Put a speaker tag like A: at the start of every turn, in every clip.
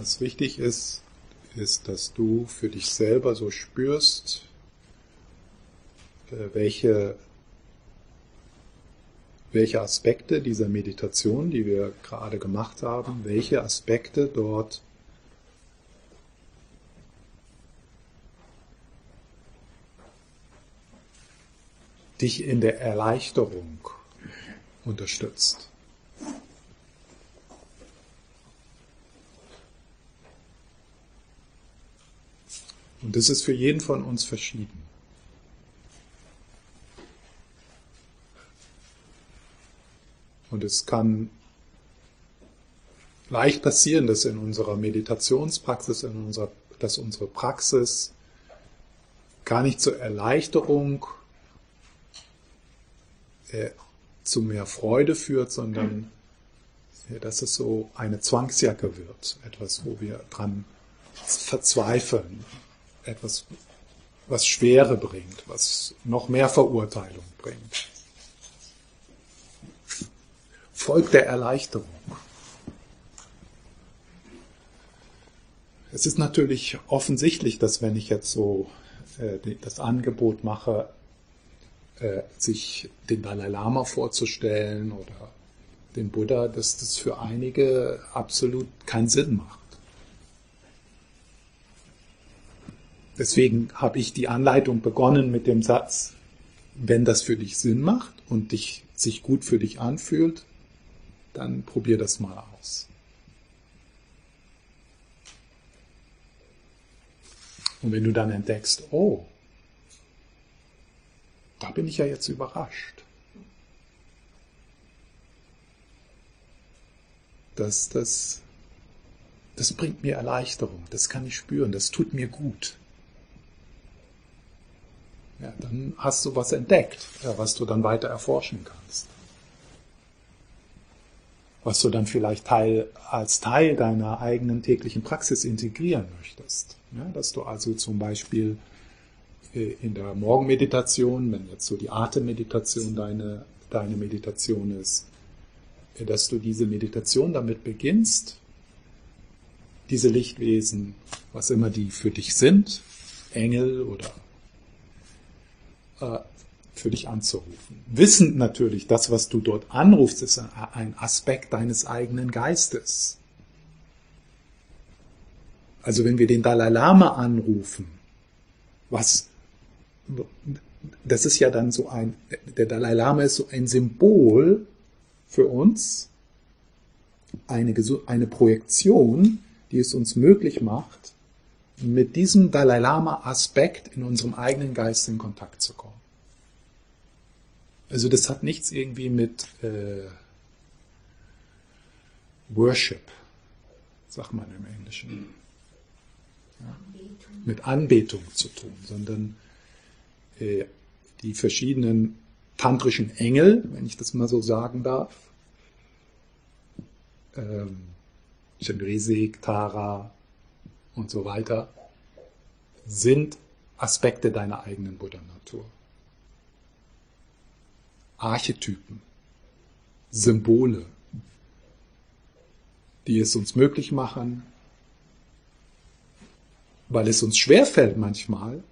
A: Was wichtig ist, ist, dass du für dich selber so spürst, äh, welche, welche Aspekte dieser Meditation, die wir gerade gemacht haben, welche Aspekte dort dich in der Erleichterung unterstützt. Und das ist für jeden von uns verschieden. Und es kann leicht passieren, dass in unserer Meditationspraxis, in unserer, dass unsere Praxis gar nicht zur Erleichterung, äh, zu mehr Freude führt, sondern äh, dass es so eine Zwangsjacke wird, etwas, wo wir dran verzweifeln, etwas, was Schwere bringt, was noch mehr Verurteilung bringt. Volk der Erleichterung. Es ist natürlich offensichtlich, dass wenn ich jetzt so äh, das Angebot mache, äh, sich den Dalai Lama vorzustellen oder den Buddha, dass das für einige absolut keinen Sinn macht. Deswegen habe ich die Anleitung begonnen mit dem Satz, wenn das für dich Sinn macht und dich, sich gut für dich anfühlt, dann probier das mal aus. Und wenn du dann entdeckst, oh, da bin ich ja jetzt überrascht. Das, das, das bringt mir Erleichterung, das kann ich spüren, das tut mir gut ja, dann hast du was entdeckt, ja, was du dann weiter erforschen kannst. Was du dann vielleicht Teil, als Teil deiner eigenen täglichen Praxis integrieren möchtest. Ja, dass du also zum Beispiel äh, in der Morgenmeditation, wenn jetzt so die Atemmeditation deine, deine Meditation ist, äh, dass du diese Meditation damit beginnst, diese Lichtwesen, was immer die für dich sind, Engel oder für dich anzurufen. Wissend natürlich, das, was du dort anrufst, ist ein Aspekt deines eigenen Geistes. Also wenn wir den Dalai Lama anrufen, was, das ist ja dann so ein, der Dalai Lama ist so ein Symbol für uns, eine, eine Projektion, die es uns möglich macht, mit diesem Dalai Lama Aspekt in unserem eigenen Geist in Kontakt zu kommen. Also das hat nichts irgendwie mit äh, Worship, sagt man im Englischen, ja, mit Anbetung zu tun, sondern äh, die verschiedenen tantrischen Engel, wenn ich das mal so sagen darf, ähm, Chandrisik, Tara, und so weiter, sind Aspekte deiner eigenen Buddha-Natur. Archetypen, Symbole, die es uns möglich machen, weil es uns schwerfällt manchmal,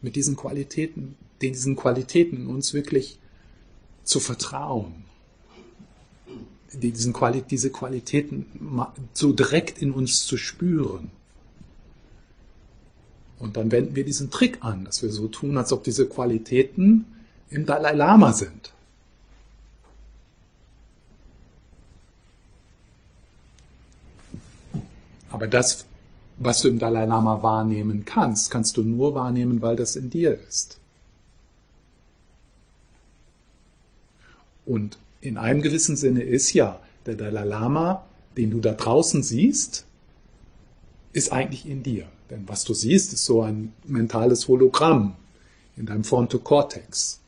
A: mit diesen Qualitäten, diesen Qualitäten uns wirklich zu vertrauen, diesen Quali diese Qualitäten so direkt in uns zu spüren. Und dann wenden wir diesen Trick an, dass wir so tun, als ob diese Qualitäten im Dalai Lama sind. Aber das, was du im Dalai Lama wahrnehmen kannst, kannst du nur wahrnehmen, weil das in dir ist. Und in einem gewissen Sinne ist ja der Dalai Lama, den du da draußen siehst, ist eigentlich in dir. Denn was du siehst, ist so ein mentales Hologramm in deinem Frontokortex.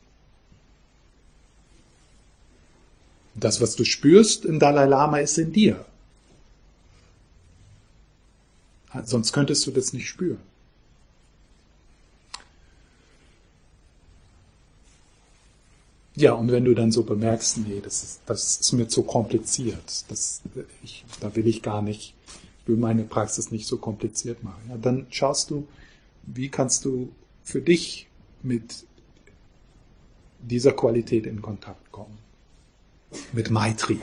A: Das, was du spürst im Dalai Lama, ist in dir. Sonst könntest du das nicht spüren. Ja, und wenn du dann so bemerkst, nee, das ist, das ist mir zu kompliziert, das, ich, da will ich gar nicht will meine Praxis nicht so kompliziert machen. Ja, dann schaust du, wie kannst du für dich mit dieser Qualität in Kontakt kommen. Mit Maitri.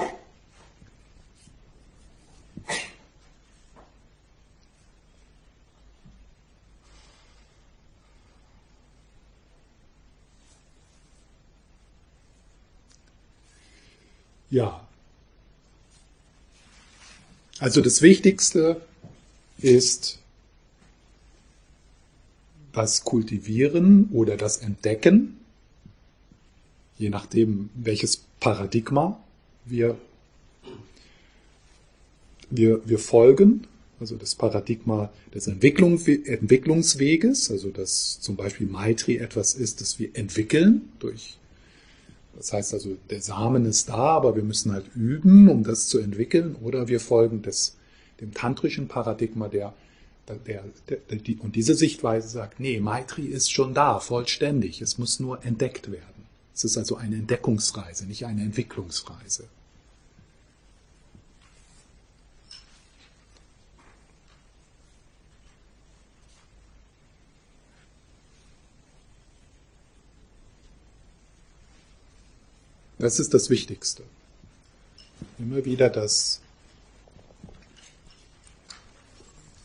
A: Ja. Also das Wichtigste ist das Kultivieren oder das Entdecken, je nachdem welches Paradigma wir, wir, wir folgen, also das Paradigma des Entwicklung, Entwicklungsweges, also dass zum Beispiel Maitri etwas ist, das wir entwickeln durch das heißt also, der Samen ist da, aber wir müssen halt üben, um das zu entwickeln, oder wir folgen des, dem tantrischen Paradigma, der, der, der, die, und diese Sichtweise sagt, nee, Maitri ist schon da, vollständig, es muss nur entdeckt werden. Es ist also eine Entdeckungsreise, nicht eine Entwicklungsreise. Das ist das Wichtigste. Immer wieder das,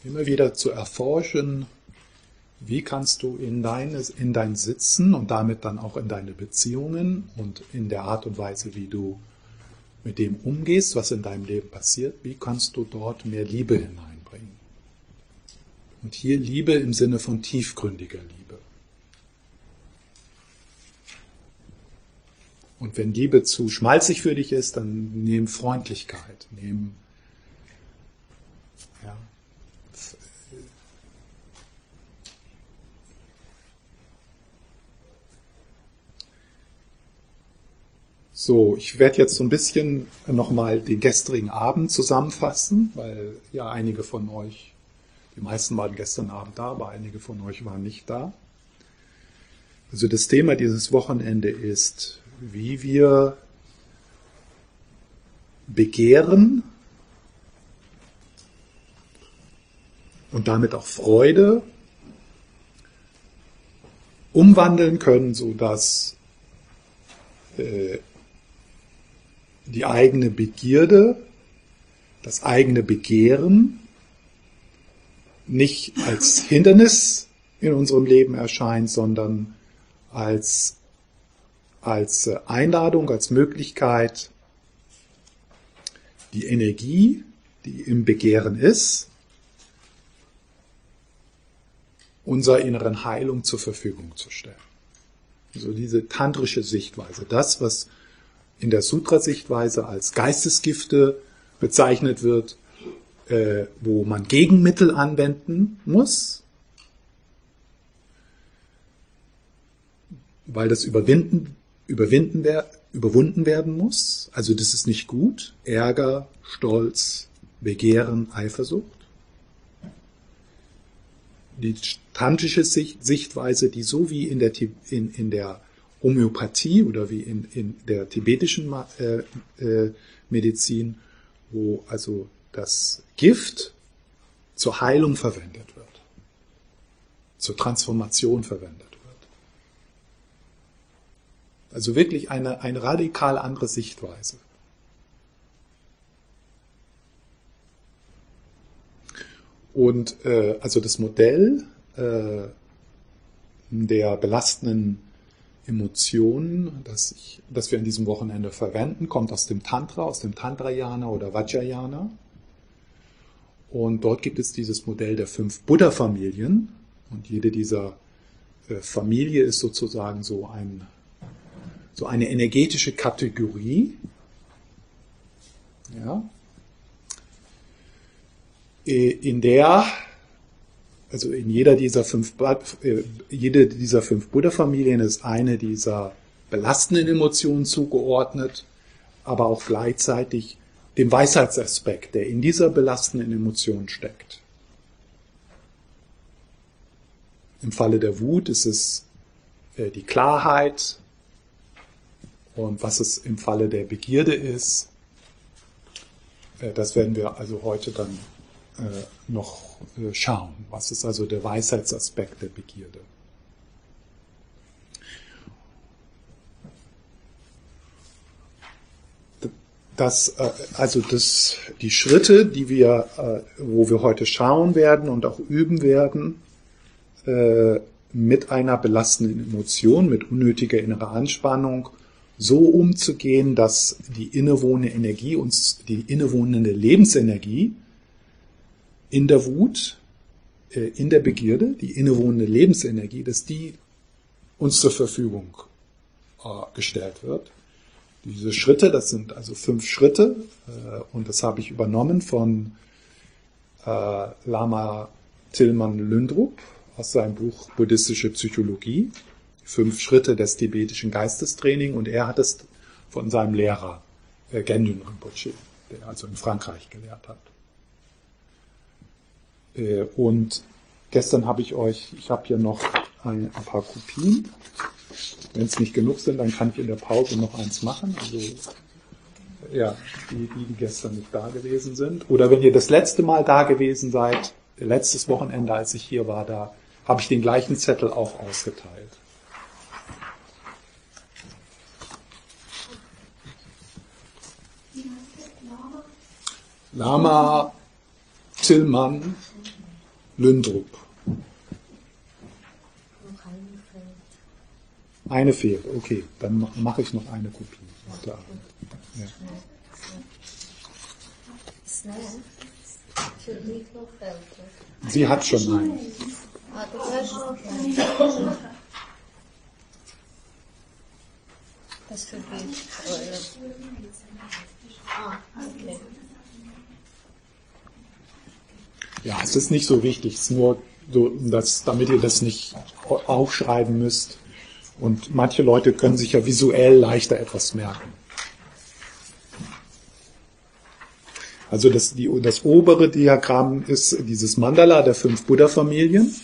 A: immer wieder zu erforschen, wie kannst du in, deines, in dein Sitzen und damit dann auch in deine Beziehungen und in der Art und Weise, wie du mit dem umgehst, was in deinem Leben passiert, wie kannst du dort mehr Liebe hineinbringen? Und hier Liebe im Sinne von tiefgründiger Liebe. Und wenn Liebe zu schmalzig für dich ist, dann nimm Freundlichkeit, nimm ja, So, ich werde jetzt so ein bisschen nochmal den gestrigen Abend zusammenfassen, weil ja einige von euch, die meisten waren gestern Abend da, aber einige von euch waren nicht da. Also das Thema dieses Wochenende ist wie wir Begehren und damit auch Freude umwandeln können, sodass äh, die eigene Begierde, das eigene Begehren nicht als Hindernis in unserem Leben erscheint, sondern als als äh, Einladung, als Möglichkeit, die Energie, die im Begehren ist, unserer inneren Heilung zur Verfügung zu stellen. Also diese tantrische Sichtweise, das, was in der Sutra-Sichtweise als Geistesgifte bezeichnet wird, äh, wo man Gegenmittel anwenden muss, weil das Überwinden überwinden wer überwunden werden muss. Also das ist nicht gut. Ärger, Stolz, Begehren, Eifersucht. Die tantrische Sichtweise, die so wie in der, in, in der Homöopathie oder wie in, in der tibetischen äh, äh, Medizin, wo also das Gift zur Heilung verwendet wird, zur Transformation verwendet also wirklich eine, eine radikal andere Sichtweise. Und äh, also das Modell äh, der belastenden Emotionen, das, ich, das wir in diesem Wochenende verwenden, kommt aus dem Tantra, aus dem Tantrayana oder Vajrayana. Und dort gibt es dieses Modell der fünf Buddha-Familien. Und jede dieser äh, Familie ist sozusagen so ein so eine energetische Kategorie, ja, äh, in der, also in jeder dieser fünf, äh, jede dieser fünf Buddha-Familien ist eine dieser belastenden Emotionen zugeordnet, aber auch gleichzeitig dem Weisheitsaspekt, der in dieser belastenden Emotion steckt. Im Falle der Wut ist es äh, die Klarheit, und was es im Falle der Begierde ist, äh, das werden wir also heute dann noch schauen. Was ist also der Weisheitsaspekt der Begierde? Das, also das, die Schritte, die wir, wo wir heute schauen werden und auch üben werden, mit einer belastenden Emotion, mit unnötiger innerer Anspannung, so umzugehen, dass die innewohnende Energie uns, die innewohnende Lebensenergie in der Wut, äh, in der Begierde, die innewohnende Lebensenergie, dass die uns zur Verfügung äh, gestellt wird. Diese Schritte, das sind also fünf Schritte, äh, und das habe ich übernommen von Lama Tilman Lündrup aus seinem Buch Buddhistische Psychologie fünf Schritte des tibetischen Geistestraining und er hat es von seinem Lehrer äh, Gendun Rinpoche, der also in Frankreich gelehrt hat. Äh, und gestern habe ich euch, ich habe hier noch ein, ein paar Kopien. Wenn es nicht genug sind, dann kann ich in der Pause noch eins machen. Also ja, die, die gestern nicht da gewesen sind. Oder wenn ihr das letzte Mal da gewesen seid, letztes Wochenende, als ich hier war, da habe ich den gleichen Zettel auch ausgeteilt. Lama Tillmann Lündrup. Eine fehlt, okay, dann mache ich noch eine Kopie. Ja. Sie hat schon eine. Das für mich. Ah, okay. Ja, es ist nicht so wichtig, es ist nur so, dass, damit ihr das nicht aufschreiben müsst. Und manche Leute können sich ja visuell leichter etwas merken. Also das, die, das obere Diagramm ist dieses Mandala der fünf Buddha-Familien.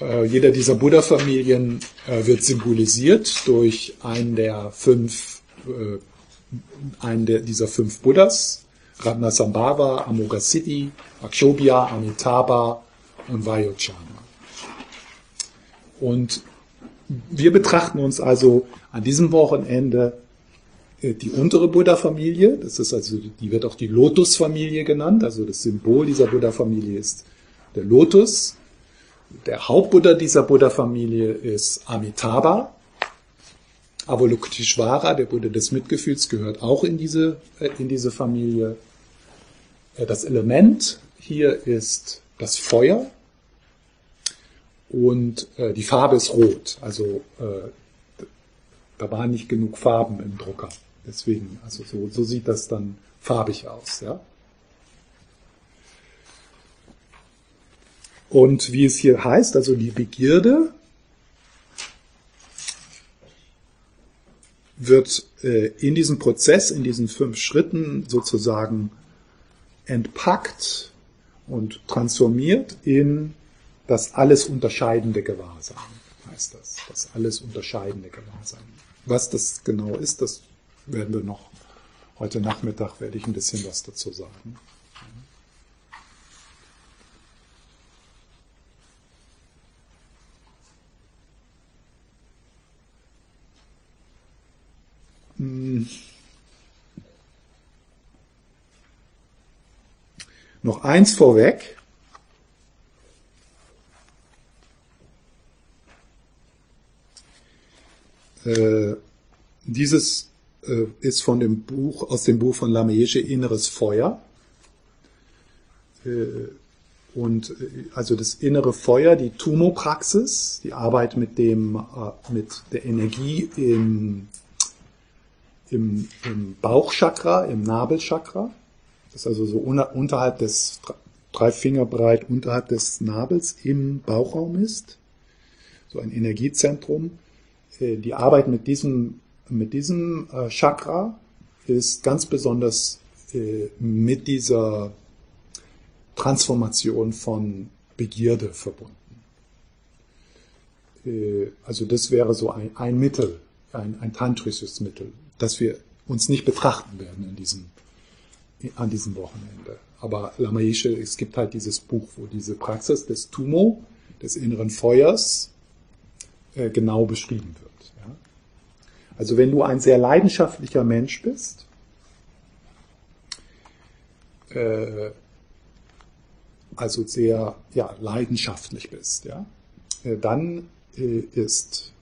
A: Äh, jeder dieser Buddha-Familien äh, wird symbolisiert durch einen der fünf, äh, einen der, dieser fünf Buddhas. Ratnasambhava, Amoghasiddhi, Akshobhya, Amitabha und Vayocana. Und wir betrachten uns also an diesem Wochenende äh, die untere Buddha-Familie, das ist also, die wird auch die Lotus-Familie genannt, also das Symbol dieser Buddha-Familie ist der Lotus. Der Hauptbuddha dieser Buddha-Familie ist Amitabha. Avalokiteshvara, der Buddha des Mitgefühls, gehört auch in diese, äh, in diese Familie. Das Element hier ist das Feuer und äh, die Farbe ist rot. Also äh, da waren nicht genug Farben im Drucker. Deswegen, also so, so sieht das dann farbig aus. Ja? Und wie es hier heißt, also die Begierde wird äh, in diesem Prozess, in diesen fünf Schritten sozusagen entpackt und transformiert in das alles unterscheidende Gewahrsein, heißt das. Das alles unterscheidende Gewahrsein. Was das genau ist, das werden wir noch heute Nachmittag werde ich ein bisschen was dazu sagen. Hm. Noch eins vorweg. Äh, dieses äh, ist von dem Buch, aus dem Buch von Lamesche Inneres Feuer. Äh, und äh, also das innere Feuer, die Tumo-Praxis, die Arbeit mit dem, äh, mit der Energie im, im, im Bauchchakra, im Nabelchakra, das ist also so unterhalb des, drei Finger breit unterhalb des Nabels im Bauchraum ist. So ein Energiezentrum. Äh, die Arbeit mit diesem, mit diesem äh, Chakra ist ganz besonders äh, mit dieser Transformation von Begierde verbunden. Also das wäre so ein, ein Mittel, ein, ein tantrisches Mittel, das wir uns nicht betrachten werden in diesem an diesem Wochenende. aber Lama Yeshe, es gibt halt dieses Buch, wo diese Praxis des Tumo, des inneren Feuers, äh, genau beschrieben wird. Also wenn du ein sehr leidenschaftlicher Mensch bist, äh, also sehr ja, leidenschaftlich bist, ja, äh, dann ist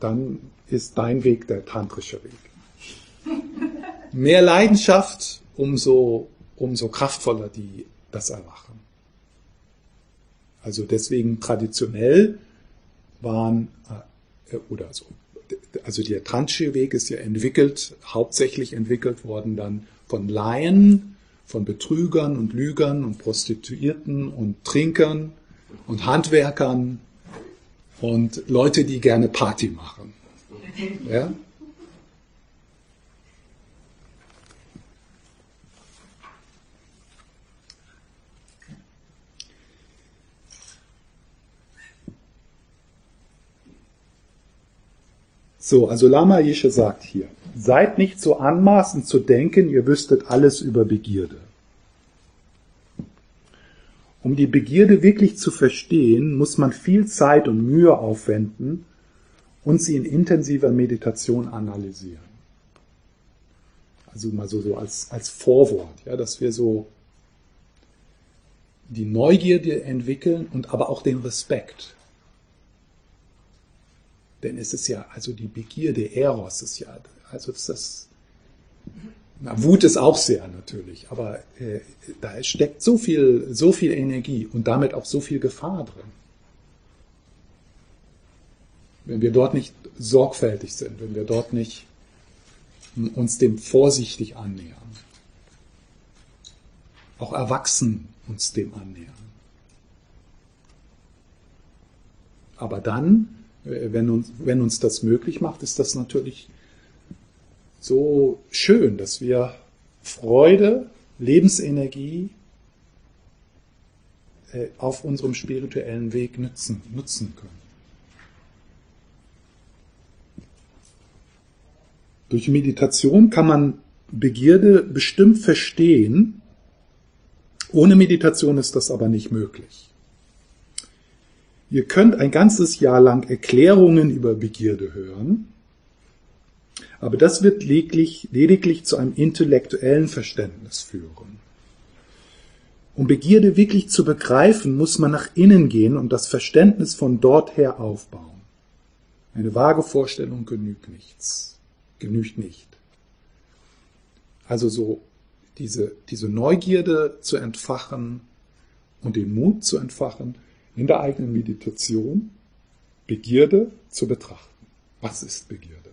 A: dann ist dein Weg der tantrische Weg. Mehr Leidenschaft, umso, umso kraftvoller die, das Erwachen. Also deswegen traditionell waren, äh, oder so, also der tantrische Weg ist ja entwickelt, hauptsächlich entwickelt worden dann von Laien, von Betrügern und Lügern und Prostituierten und Trinkern und Handwerkern und Leute, die gerne Party machen. Ja? So, also Lama Yeshe sagt hier, seid nicht so anmaßend zu denken, ihr wüsstet alles über Begierde. Um die Begierde wirklich zu verstehen, muss man viel Zeit und Mühe aufwenden und sie in intensiver Meditation analysieren. Also mal so, so als, als Vorwort, ja, dass wir so die Neugierde entwickeln und aber auch den Respekt. Denn es ist ja, also die Begierde, Eros ist ja, also ist das na, Wut ist auch sehr natürlich, aber äh, da steckt so viel, so viel Energie und damit auch so viel Gefahr drin. Wenn wir dort nicht sorgfältig sind, wenn wir dort nicht uns dem vorsichtig annähern, auch erwachsen uns dem annähern. Aber dann, wenn uns, wenn uns das möglich macht, ist das natürlich so schön, dass wir Freude, Lebensenergie äh, auf unserem spirituellen Weg nutzen, nutzen können. Durch Meditation kann man Begierde bestimmt verstehen. Ohne Meditation ist das aber nicht möglich. Ihr könnt ein ganzes Jahr lang Erklärungen über Begierde hören, aber das wird lediglich, lediglich zu einem intellektuellen Verständnis führen. Um Begierde wirklich zu begreifen, muss man nach innen gehen und das Verständnis von dort her aufbauen. Eine vage Vorstellung genügt nichts, genügt nicht. Also so diese, diese Neugierde zu entfachen und den Mut zu entfachen, in der eigenen Meditation Begierde zu betrachten. Was ist Begierde?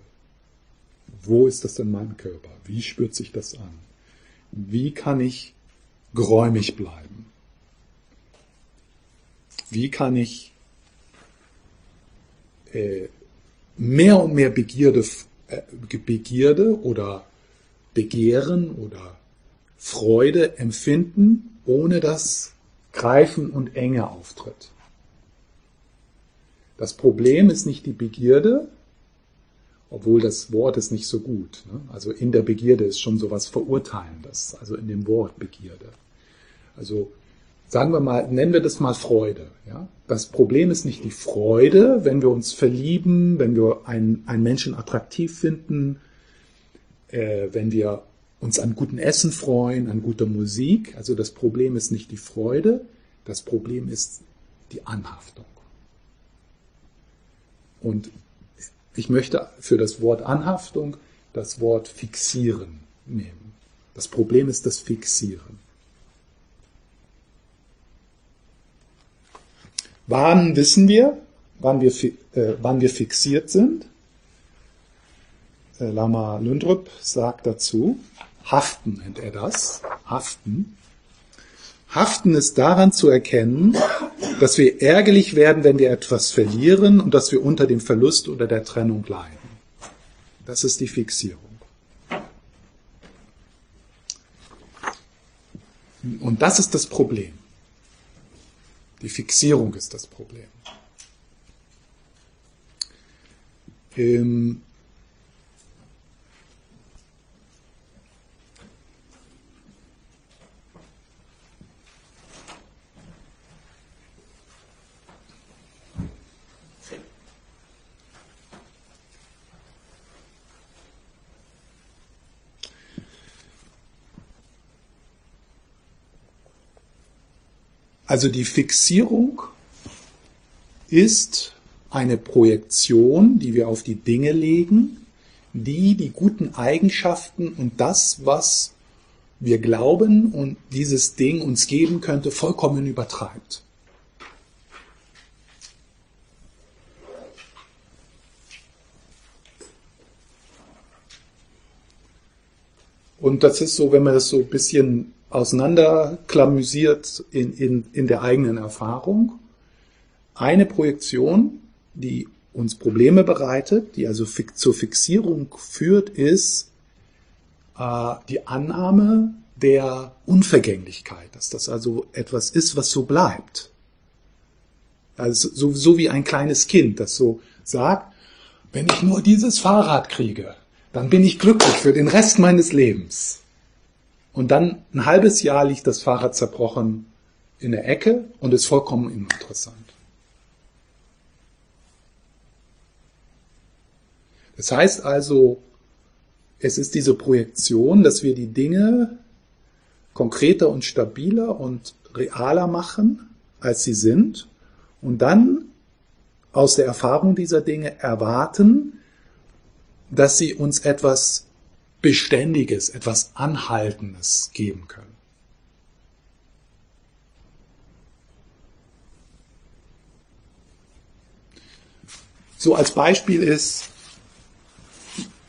A: Wo ist das in meinem Körper? Wie spürt sich das an? Wie kann ich geräumig bleiben? Wie kann ich äh, mehr und mehr Begierde, äh, Begierde oder Begehren oder Freude empfinden, ohne dass Greifen und Enge auftritt? Das Problem ist nicht die Begierde, obwohl das Wort ist nicht so gut. Ne? Also in der Begierde ist schon sowas Verurteilendes, also in dem Wort Begierde. Also sagen wir mal, nennen wir das mal Freude. Ja? Das Problem ist nicht die Freude, wenn wir uns verlieben, wenn wir einen, einen Menschen attraktiv finden, äh, wenn wir uns an gutem Essen freuen, an guter Musik. Also das Problem ist nicht die Freude, das Problem ist die Anhaftung. Und ich möchte für das Wort Anhaftung das Wort fixieren nehmen. Das Problem ist das Fixieren. Wann wissen wir, wann wir, äh, wann wir fixiert sind? Äh, Lama Lundrup sagt dazu, Haften nennt er das, Haften. Haften ist daran zu erkennen, dass wir ärgerlich werden, wenn wir etwas verlieren und dass wir unter dem Verlust oder der Trennung leiden. Das ist die Fixierung. Und das ist das Problem. Die Fixierung ist das Problem. Ähm Also die Fixierung ist eine Projektion, die wir auf die Dinge legen, die die guten Eigenschaften und das, was wir glauben und dieses Ding uns geben könnte, vollkommen übertreibt. Und das ist so, wenn man das so ein bisschen auseinanderklamüsiert in, in, in der eigenen Erfahrung, eine Projektion, die uns Probleme bereitet, die also zur Fixierung führt, ist äh, die Annahme der Unvergänglichkeit, dass das also etwas ist, was so bleibt. Also so, so wie ein kleines Kind, das so sagt, wenn ich nur dieses Fahrrad kriege, dann bin ich glücklich für den Rest meines Lebens. Und dann ein halbes Jahr liegt das Fahrrad zerbrochen in der Ecke und ist vollkommen uninteressant. Das heißt also, es ist diese Projektion, dass wir die Dinge konkreter und stabiler und realer machen, als sie sind, und dann aus der Erfahrung dieser Dinge erwarten, dass sie uns etwas Beständiges, etwas Anhaltendes geben können. So als Beispiel ist,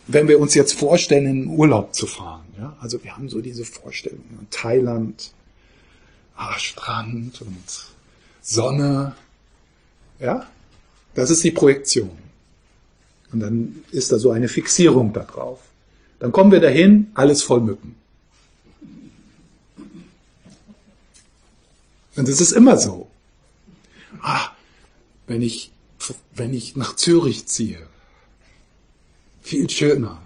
A: wenn wir uns jetzt vorstellen, in den Urlaub zu fahren, ja, also wir haben so diese Vorstellung, Thailand, ah, Strand und Sonne, ja, das ist die Projektion. Und dann ist da so eine Fixierung da drauf. Dann kommen wir dahin, alles voll Mücken. Und es ist immer so. Ah, wenn ich, wenn ich nach Zürich ziehe, viel schöner.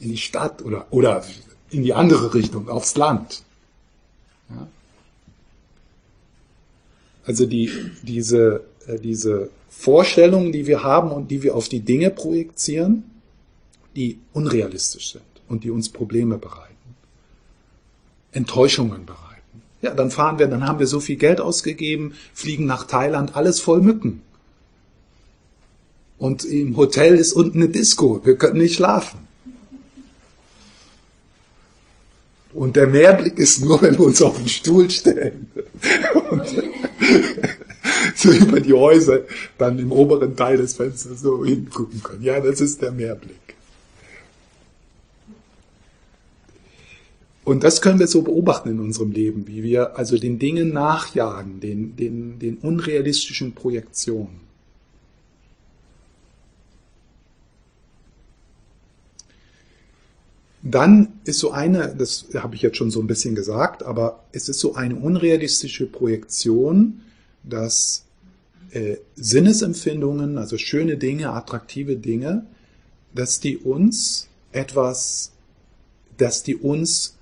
A: In die Stadt oder, oder in die andere Richtung, aufs Land. Ja? Also die, diese, äh, diese Vorstellungen, die wir haben und die wir auf die Dinge projizieren, die unrealistisch sind und die uns Probleme bereiten, Enttäuschungen bereiten. Ja, dann fahren wir, dann haben wir so viel Geld ausgegeben, fliegen nach Thailand, alles voll Mücken. Und im Hotel ist unten eine Disco. Wir können nicht schlafen. Und der Meerblick ist nur, wenn wir uns auf den Stuhl stellen. Und so über die Häuser dann im oberen Teil des Fensters so hingucken können. Ja, das ist der Meerblick. Und das können wir so beobachten in unserem Leben, wie wir also den Dingen nachjagen, den, den, den unrealistischen Projektionen. Dann ist so eine, das habe ich jetzt schon so ein bisschen gesagt, aber es ist so eine unrealistische Projektion, dass äh, Sinnesempfindungen, also schöne Dinge, attraktive Dinge, dass die uns etwas, dass die uns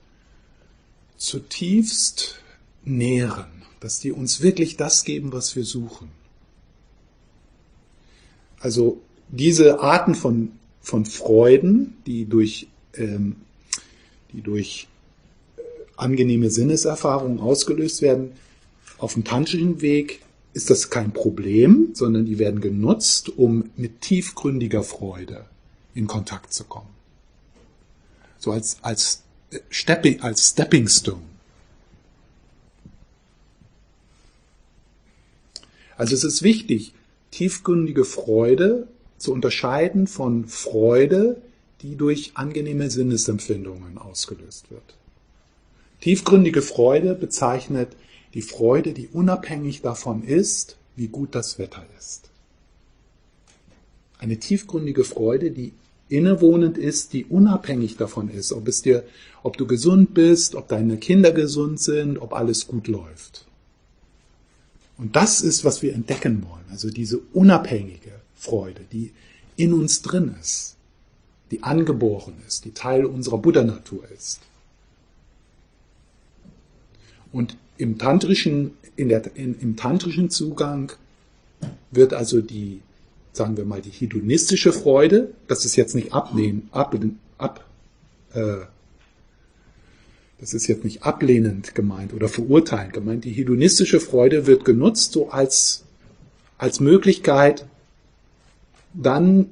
A: zutiefst nähren, dass die uns wirklich das geben, was wir suchen. Also diese Arten von, von Freuden, die durch ähm, die durch äh, angenehme Sinneserfahrungen ausgelöst werden, auf dem tantrischen Weg ist das kein Problem, sondern die werden genutzt, um mit tiefgründiger Freude in Kontakt zu kommen. So als, als, Stepping, als Stepping Stone. Also es ist wichtig, tiefgründige Freude zu unterscheiden von Freude, die durch angenehme Sinnesempfindungen ausgelöst wird. Tiefgründige Freude bezeichnet die Freude, die unabhängig davon ist, wie gut das Wetter ist. Eine tiefgründige Freude, die innewohnend ist, die unabhängig davon ist, ob es dir, ob du gesund bist, ob deine Kinder gesund sind, ob alles gut läuft. Und das ist, was wir entdecken wollen. Also diese unabhängige Freude, die in uns drin ist die angeboren ist, die Teil unserer Buddha-Natur ist. Und im tantrischen, in der, in, im tantrischen Zugang wird also die, sagen wir mal, die hedonistische Freude, das ist jetzt nicht ablehnen, ab, ab, äh, das ist jetzt nicht ablehnend gemeint oder verurteilend gemeint, die hedonistische Freude wird genutzt so als, als Möglichkeit, dann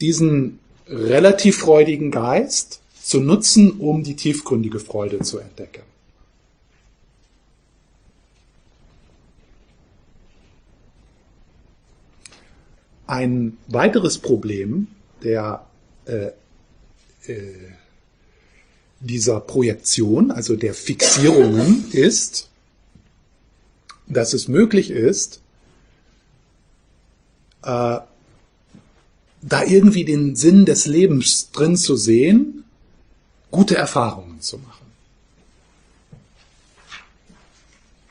A: diesen relativ freudigen Geist zu nutzen, um die tiefgründige Freude zu entdecken. Ein weiteres Problem der äh, äh, dieser Projektion, also der Fixierungen, ist, dass es möglich ist, äh, da irgendwie den Sinn des Lebens drin zu sehen, gute Erfahrungen zu machen.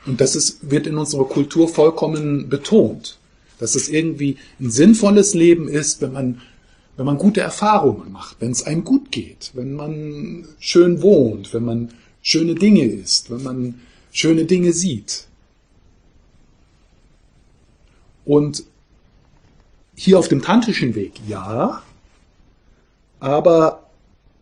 A: Und das ist, wird in unserer Kultur vollkommen betont, dass es irgendwie ein sinnvolles Leben ist, wenn man, wenn man gute Erfahrungen macht, wenn es einem gut geht, wenn man schön wohnt, wenn man schöne Dinge isst, wenn man schöne Dinge sieht. Und hier auf dem tantrischen Weg, ja, aber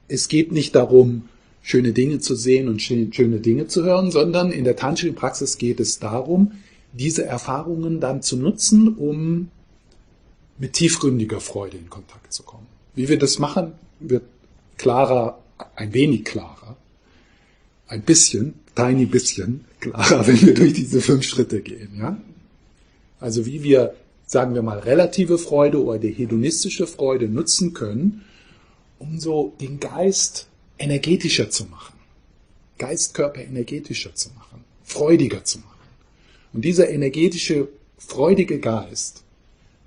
A: es geht nicht darum, schöne Dinge zu sehen und schöne Dinge zu hören, sondern in der tantrischen Praxis geht es darum, diese Erfahrungen dann zu nutzen, um mit tiefgründiger Freude in Kontakt zu kommen. Wie wir das machen, wird klarer, ein wenig klarer, ein bisschen, tiny bisschen klarer, wenn wir durch diese fünf Schritte gehen, ja? Also wie wir sagen wir mal, relative Freude oder die hedonistische Freude nutzen können, um so den Geist energetischer zu machen. Geistkörper energetischer zu machen, freudiger zu machen. Und dieser energetische, freudige Geist,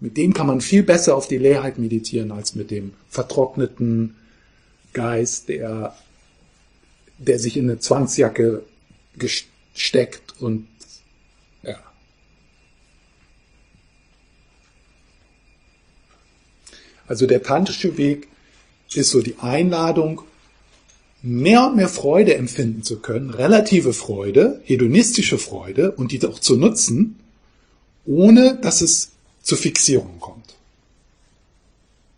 A: mit dem kann man viel besser auf die Leerheit meditieren als mit dem vertrockneten Geist, der, der sich in eine Zwangsjacke gesteckt und Also der tantrische Weg ist so die Einladung, mehr und mehr Freude empfinden zu können, relative Freude, hedonistische Freude und die auch zu nutzen, ohne dass es zur Fixierung kommt.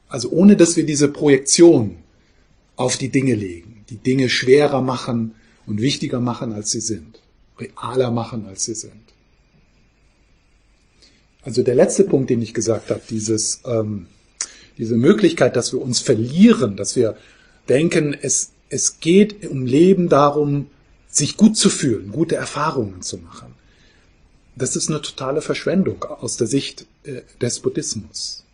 A: Also ohne dass wir diese Projektion auf die Dinge legen, die Dinge schwerer machen und wichtiger machen, als sie sind, realer machen, als sie sind. Also der letzte Punkt, den ich gesagt habe, dieses ähm, diese Möglichkeit, dass wir uns verlieren, dass wir denken, es, es geht im Leben darum, sich gut zu fühlen, gute Erfahrungen zu machen. Das ist eine totale Verschwendung aus der Sicht äh, des Buddhismus.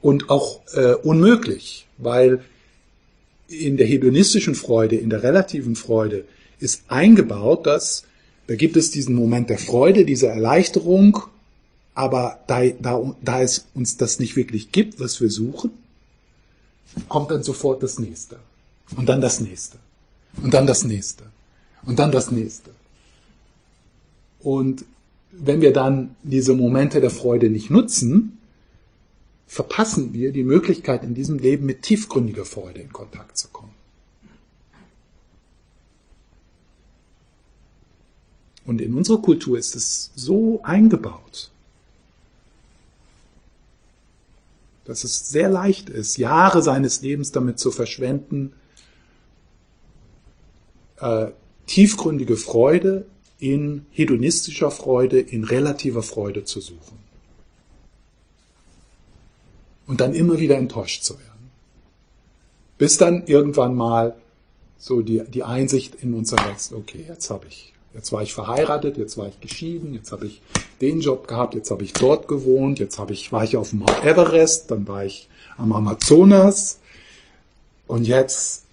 A: Und auch äh, unmöglich, weil in der hedonistischen Freude, in der relativen Freude ist eingebaut, dass da gibt es diesen Moment der Freude, diese Erleichterung aber da, da, da es uns das nicht wirklich gibt, was wir suchen, kommt dann sofort das nächste. Und dann das nächste. Und dann das nächste. Und dann das nächste. Und wenn wir dann diese Momente der Freude nicht nutzen, verpassen wir die Möglichkeit in diesem Leben mit tiefgründiger Freude in Kontakt zu kommen. Und in unserer Kultur ist es so eingebaut, dass es sehr leicht ist, Jahre seines Lebens damit zu verschwenden, äh, tiefgründige Freude in hedonistischer Freude, in relativer Freude zu suchen. Und dann immer wieder enttäuscht zu werden. Bis dann irgendwann mal so die, die Einsicht in uns erwächst, okay, jetzt habe ich Jetzt war ich verheiratet, jetzt war ich geschieden, jetzt habe ich den Job gehabt, jetzt habe ich dort gewohnt, jetzt habe ich, war ich auf dem Mount Everest, dann war ich am Amazonas und jetzt,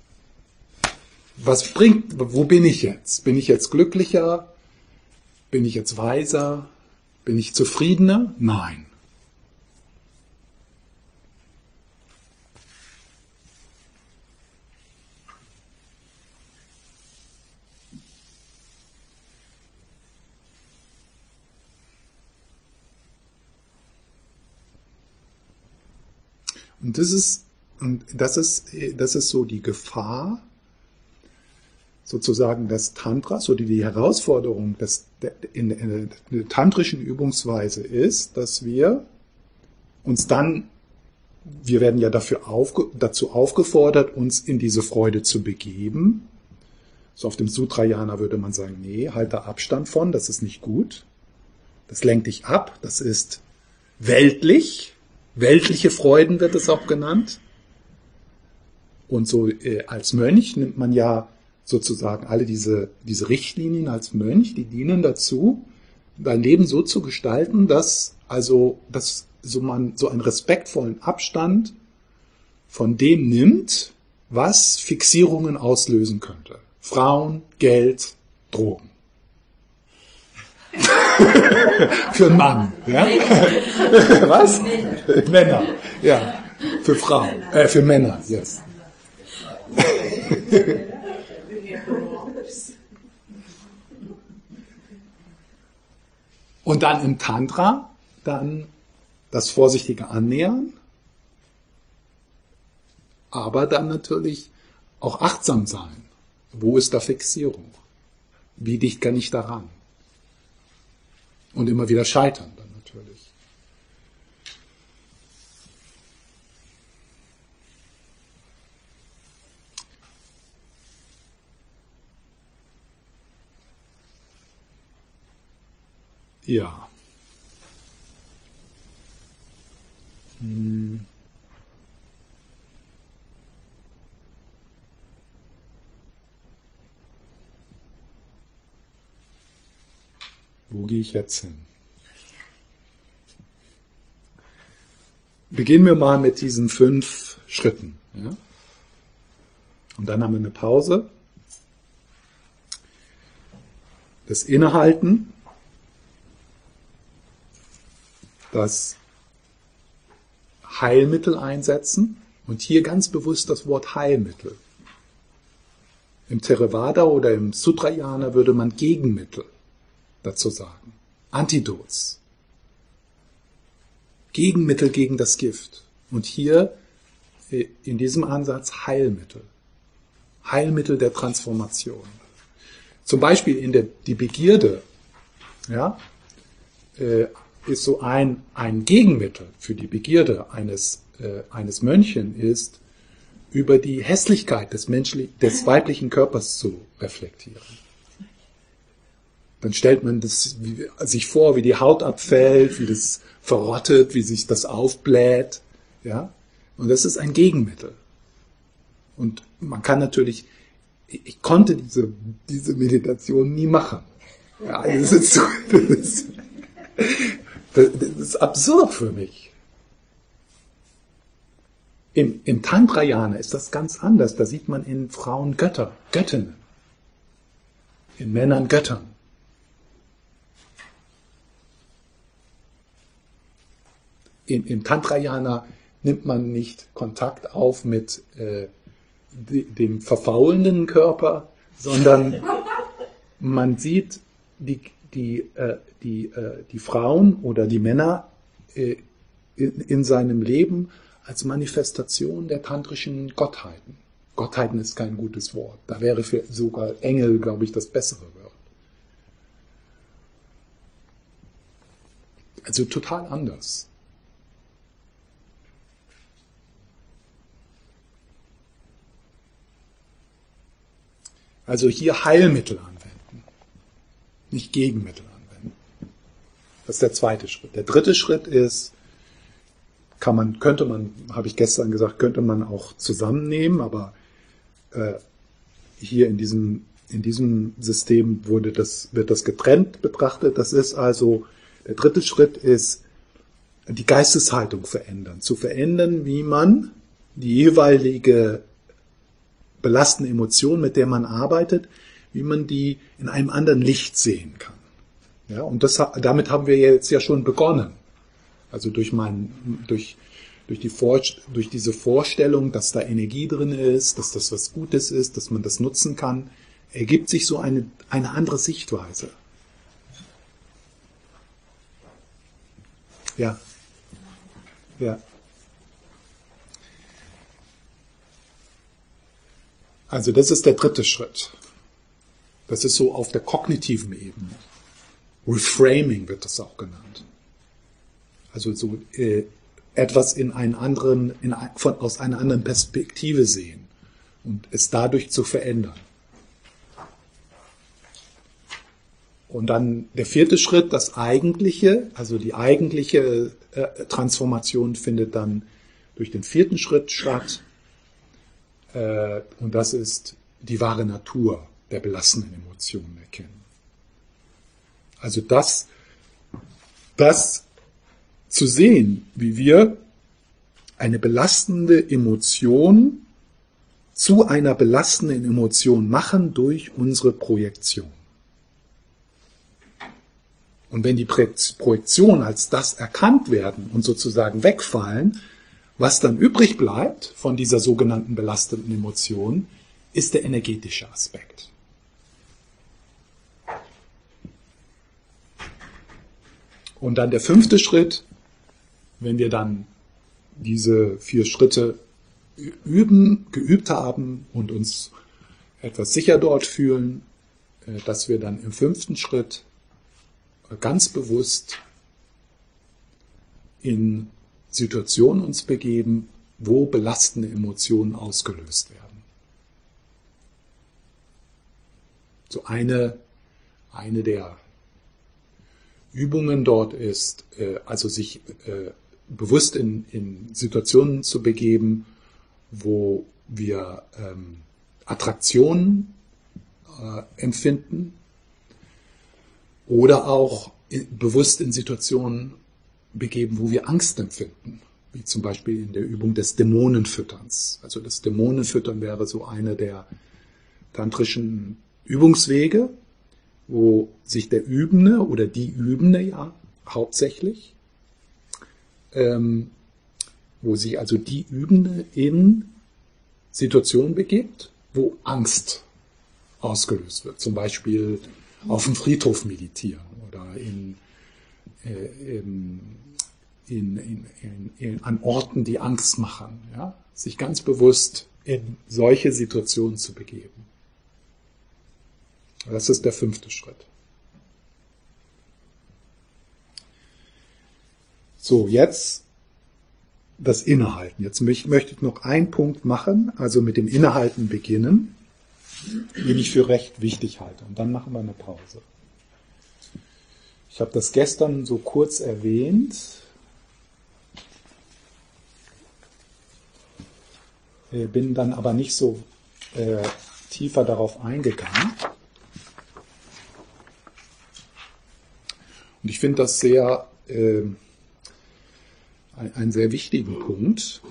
A: was bringt, wo bin ich jetzt? Bin ich jetzt glücklicher? Bin ich jetzt weiser? Bin ich zufriedener? Nein. Und das ist, und das ist, das ist so die Gefahr, sozusagen des Tantras oder die Herausforderung des, in, in der tantrischen Übungsweise ist, dass wir uns dann, wir werden ja dafür aufge, dazu aufgefordert, uns in diese Freude zu begeben, So auf dem Sutrayana würde man sagen, nee, halt da Abstand von, das ist nicht gut. Das lenkt dich ab, das ist weltlich. Weltliche Freuden wird es auch genannt. Und so äh, als Mönch nimmt man ja sozusagen alle diese, diese Richtlinien als Mönch, die dienen dazu, dein Leben so zu gestalten, dass also, dass so man so einen respektvollen Abstand von dem nimmt, was Fixierungen auslösen könnte. Frauen, Geld, Drogen. Für einen Mann. Ja? Was? Männer. Ja. Für Frauen. Äh, für Männer, yes. Und dann im Tantra, dann das vorsichtige Annähern, aber dann natürlich auch achtsam sein. Wo ist da Fixierung? Wie dicht kann ich daran? Und immer wieder scheitern dann natürlich. Ja. Hm. Wo gehe ich jetzt hin? Beginnen wir mal mit diesen fünf Schritten. Ja? Und dann haben wir eine Pause. Das Innehalten. Das Heilmittel einsetzen. Und hier ganz bewusst das Wort Heilmittel. Im Theravada oder im Sutrayana würde man Gegenmittel dazu sagen. Antidots. Gegenmittel gegen das Gift. Und hier äh, in diesem Ansatz Heilmittel. Heilmittel der Transformation. Zum Beispiel in der, die Begierde, ja, äh, ist so ein, ein Gegenmittel für die Begierde eines, äh, eines Mönchen ist, über die Hässlichkeit des, menschlich, des weiblichen Körpers zu reflektieren. Dann stellt man das, wie, sich vor, wie die Haut abfällt, wie das verrottet, wie sich das aufbläht. Ja? Und das ist ein Gegenmittel. Und man kann natürlich, ich konnte diese, diese Meditation nie machen. Ja, das, ist so, das, ist, das ist absurd für mich. Im, Im Tantrayana ist das ganz anders. Da sieht man in Frauen Götter, Göttinnen. In Männern Göttern. Im, im Tantrayana nimmt man nicht Kontakt auf mit äh, dem verfaulenden Körper, sondern man sieht die, die, äh, die, äh, die Frauen oder die Männer äh, in, in seinem Leben als Manifestation der tantrischen Gottheiten. Gottheiten ist kein gutes Wort. Da wäre für sogar Engel, glaube ich, das bessere Wort. Also total anders. Also hier Heilmittel anwenden, nicht Gegenmittel anwenden. Das ist der zweite Schritt. Der dritte Schritt ist, kann man, könnte man, habe ich gestern gesagt, könnte man auch zusammennehmen, aber äh, hier in diesem, in diesem System wurde das, wird das getrennt betrachtet. Das ist also, der dritte Schritt ist, die Geisteshaltung verändern. Zu verändern, wie man die jeweilige belastende Emotion, mit der man arbeitet, wie man die in einem anderen Licht sehen kann. Ja, und das, damit haben wir jetzt ja schon begonnen. Also durch mein, durch, durch, die Vor durch diese Vorstellung, dass da Energie drin ist, dass das was Gutes ist, dass man das nutzen kann, ergibt sich so eine, eine andere Sichtweise. Ja. Ja. Also das ist der dritte Schritt. Das ist so auf der kognitiven Ebene. Reframing wird das auch genannt. Also so äh, etwas in einen anderen, in, von, aus einer anderen Perspektive sehen und es dadurch zu verändern. Und dann der vierte Schritt, das eigentliche, also die eigentliche äh, Transformation findet dann durch den vierten Schritt statt. Äh, und das ist die wahre Natur der belastenden Emotionen erkennen. Also das, das zu sehen, wie wir eine belastende Emotion zu einer belastenden Emotion machen durch unsere Projektion. Und wenn die Projektion als das erkannt werden und sozusagen wegfallen, was dann übrig bleibt von dieser sogenannten belastenden Emotion, ist der energetische Aspekt. Und dann der fünfte Schritt, wenn wir dann diese vier Schritte üben, geübt haben und uns etwas sicher dort fühlen, äh, dass wir dann im fünften Schritt ganz bewusst in Situationen uns begeben, wo belastende Emotionen ausgelöst werden. So eine, eine der Übungen dort ist, äh, also sich äh, bewusst in, in Situationen zu begeben, wo wir ähm, Attraktionen äh, empfinden, oder auch bewusst in Situationen begeben, wo wir Angst empfinden, wie zum Beispiel in der Übung des Dämonenfütterns. Also das Dämonenfüttern wäre so eine der tantrischen Übungswege, wo sich der Übende oder die Übende ja hauptsächlich, ähm, wo sich also die Übende in Situationen begibt, wo Angst ausgelöst wird. Zum Beispiel auf dem Friedhof meditieren oder in, äh, in, in, an Orten, die Angst machen. Ja? Sich ganz bewusst in solche Situationen zu begeben. Das ist der fünfte Schritt. So, jetzt das Innehalten. Jetzt möchte ich noch einen Punkt machen, also mit dem Innehalten beginnen den ich für recht wichtig halte. Und dann machen wir eine Pause. Ich habe das gestern so kurz erwähnt. Äh, bin dann aber nicht so äh, tiefer darauf eingegangen. Und ich finde das sehr äh, einen sehr wichtigen Punkt.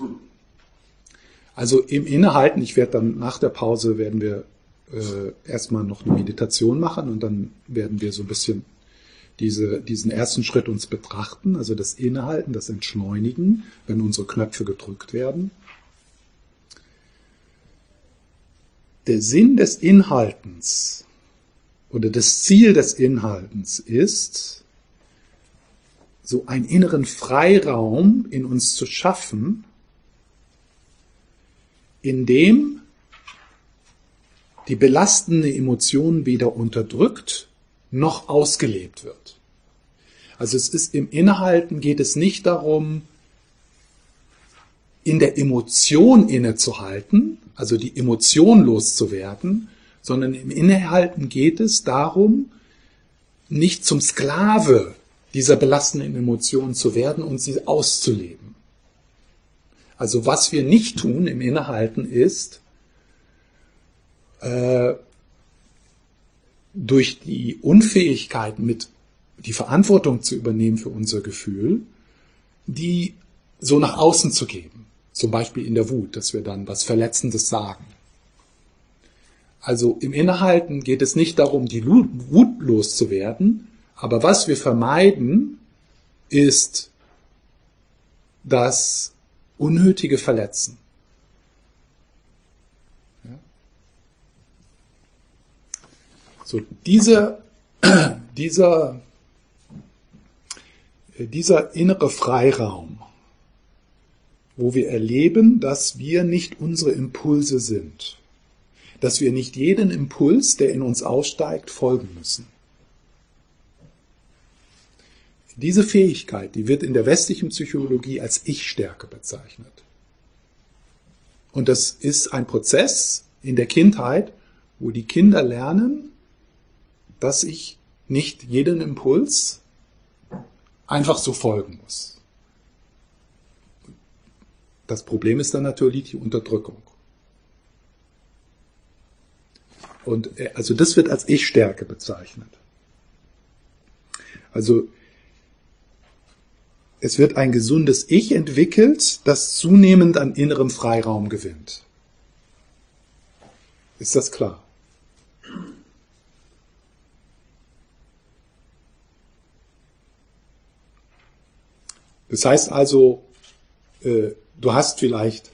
A: Also im Innehalten, ich werde dann nach der Pause werden wir äh, erstmal noch eine Meditation machen und dann werden wir so ein bisschen diese, diesen ersten Schritt uns betrachten, also das Innehalten, das Entschleunigen, wenn unsere Knöpfe gedrückt werden. Der Sinn des Inhaltens oder das Ziel des Inhaltens ist, so einen inneren Freiraum in uns zu schaffen, in dem die belastende Emotion weder unterdrückt noch ausgelebt wird. Also es ist im Innehalten geht es nicht darum, in der Emotion innezuhalten, also die Emotion loszuwerden, sondern im Innehalten geht es darum, nicht zum Sklave dieser belastenden Emotion zu werden und sie auszuleben. Also was wir nicht tun im Innehalten ist, äh, durch die Unfähigkeit, mit die Verantwortung zu übernehmen für unser Gefühl, die so nach außen zu geben. Zum Beispiel in der Wut, dass wir dann was Verletzendes sagen. Also im Innehalten geht es nicht darum, die Wut loszuwerden, aber was wir vermeiden, ist das unnötige Verletzen. So, diese, dieser, dieser innere Freiraum, wo wir erleben, dass wir nicht unsere Impulse sind, dass wir nicht jeden Impuls, der in uns aussteigt, folgen müssen. Diese Fähigkeit, die wird in der westlichen Psychologie als Ich-Stärke bezeichnet. Und das ist ein Prozess in der Kindheit, wo die Kinder lernen, dass ich nicht jeden Impuls einfach so folgen muss. Das Problem ist dann natürlich die Unterdrückung. Und äh, also das wird als Ich-Stärke bezeichnet. Also es wird ein gesundes Ich entwickelt, das zunehmend an innerem Freiraum gewinnt. Ist das klar? Das heißt also, äh, du hast vielleicht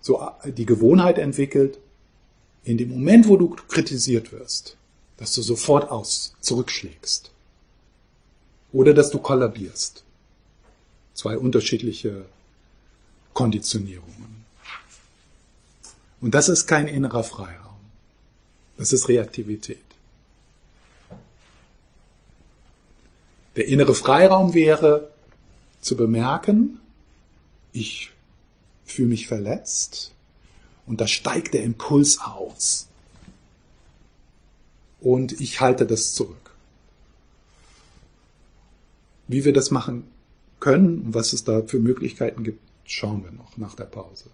A: so die Gewohnheit entwickelt, in dem Moment, wo du kritisiert wirst, dass du sofort aus zurückschlägst oder dass du kollabierst. Zwei unterschiedliche Konditionierungen. Und das ist kein innerer Freiraum. Das ist Reaktivität. Der innere Freiraum wäre zu bemerken, ich fühle mich verletzt und da steigt der Impuls aus. Und ich halte das zurück. Wie wir das machen können und was es da für Möglichkeiten gibt, schauen wir noch nach der Pause.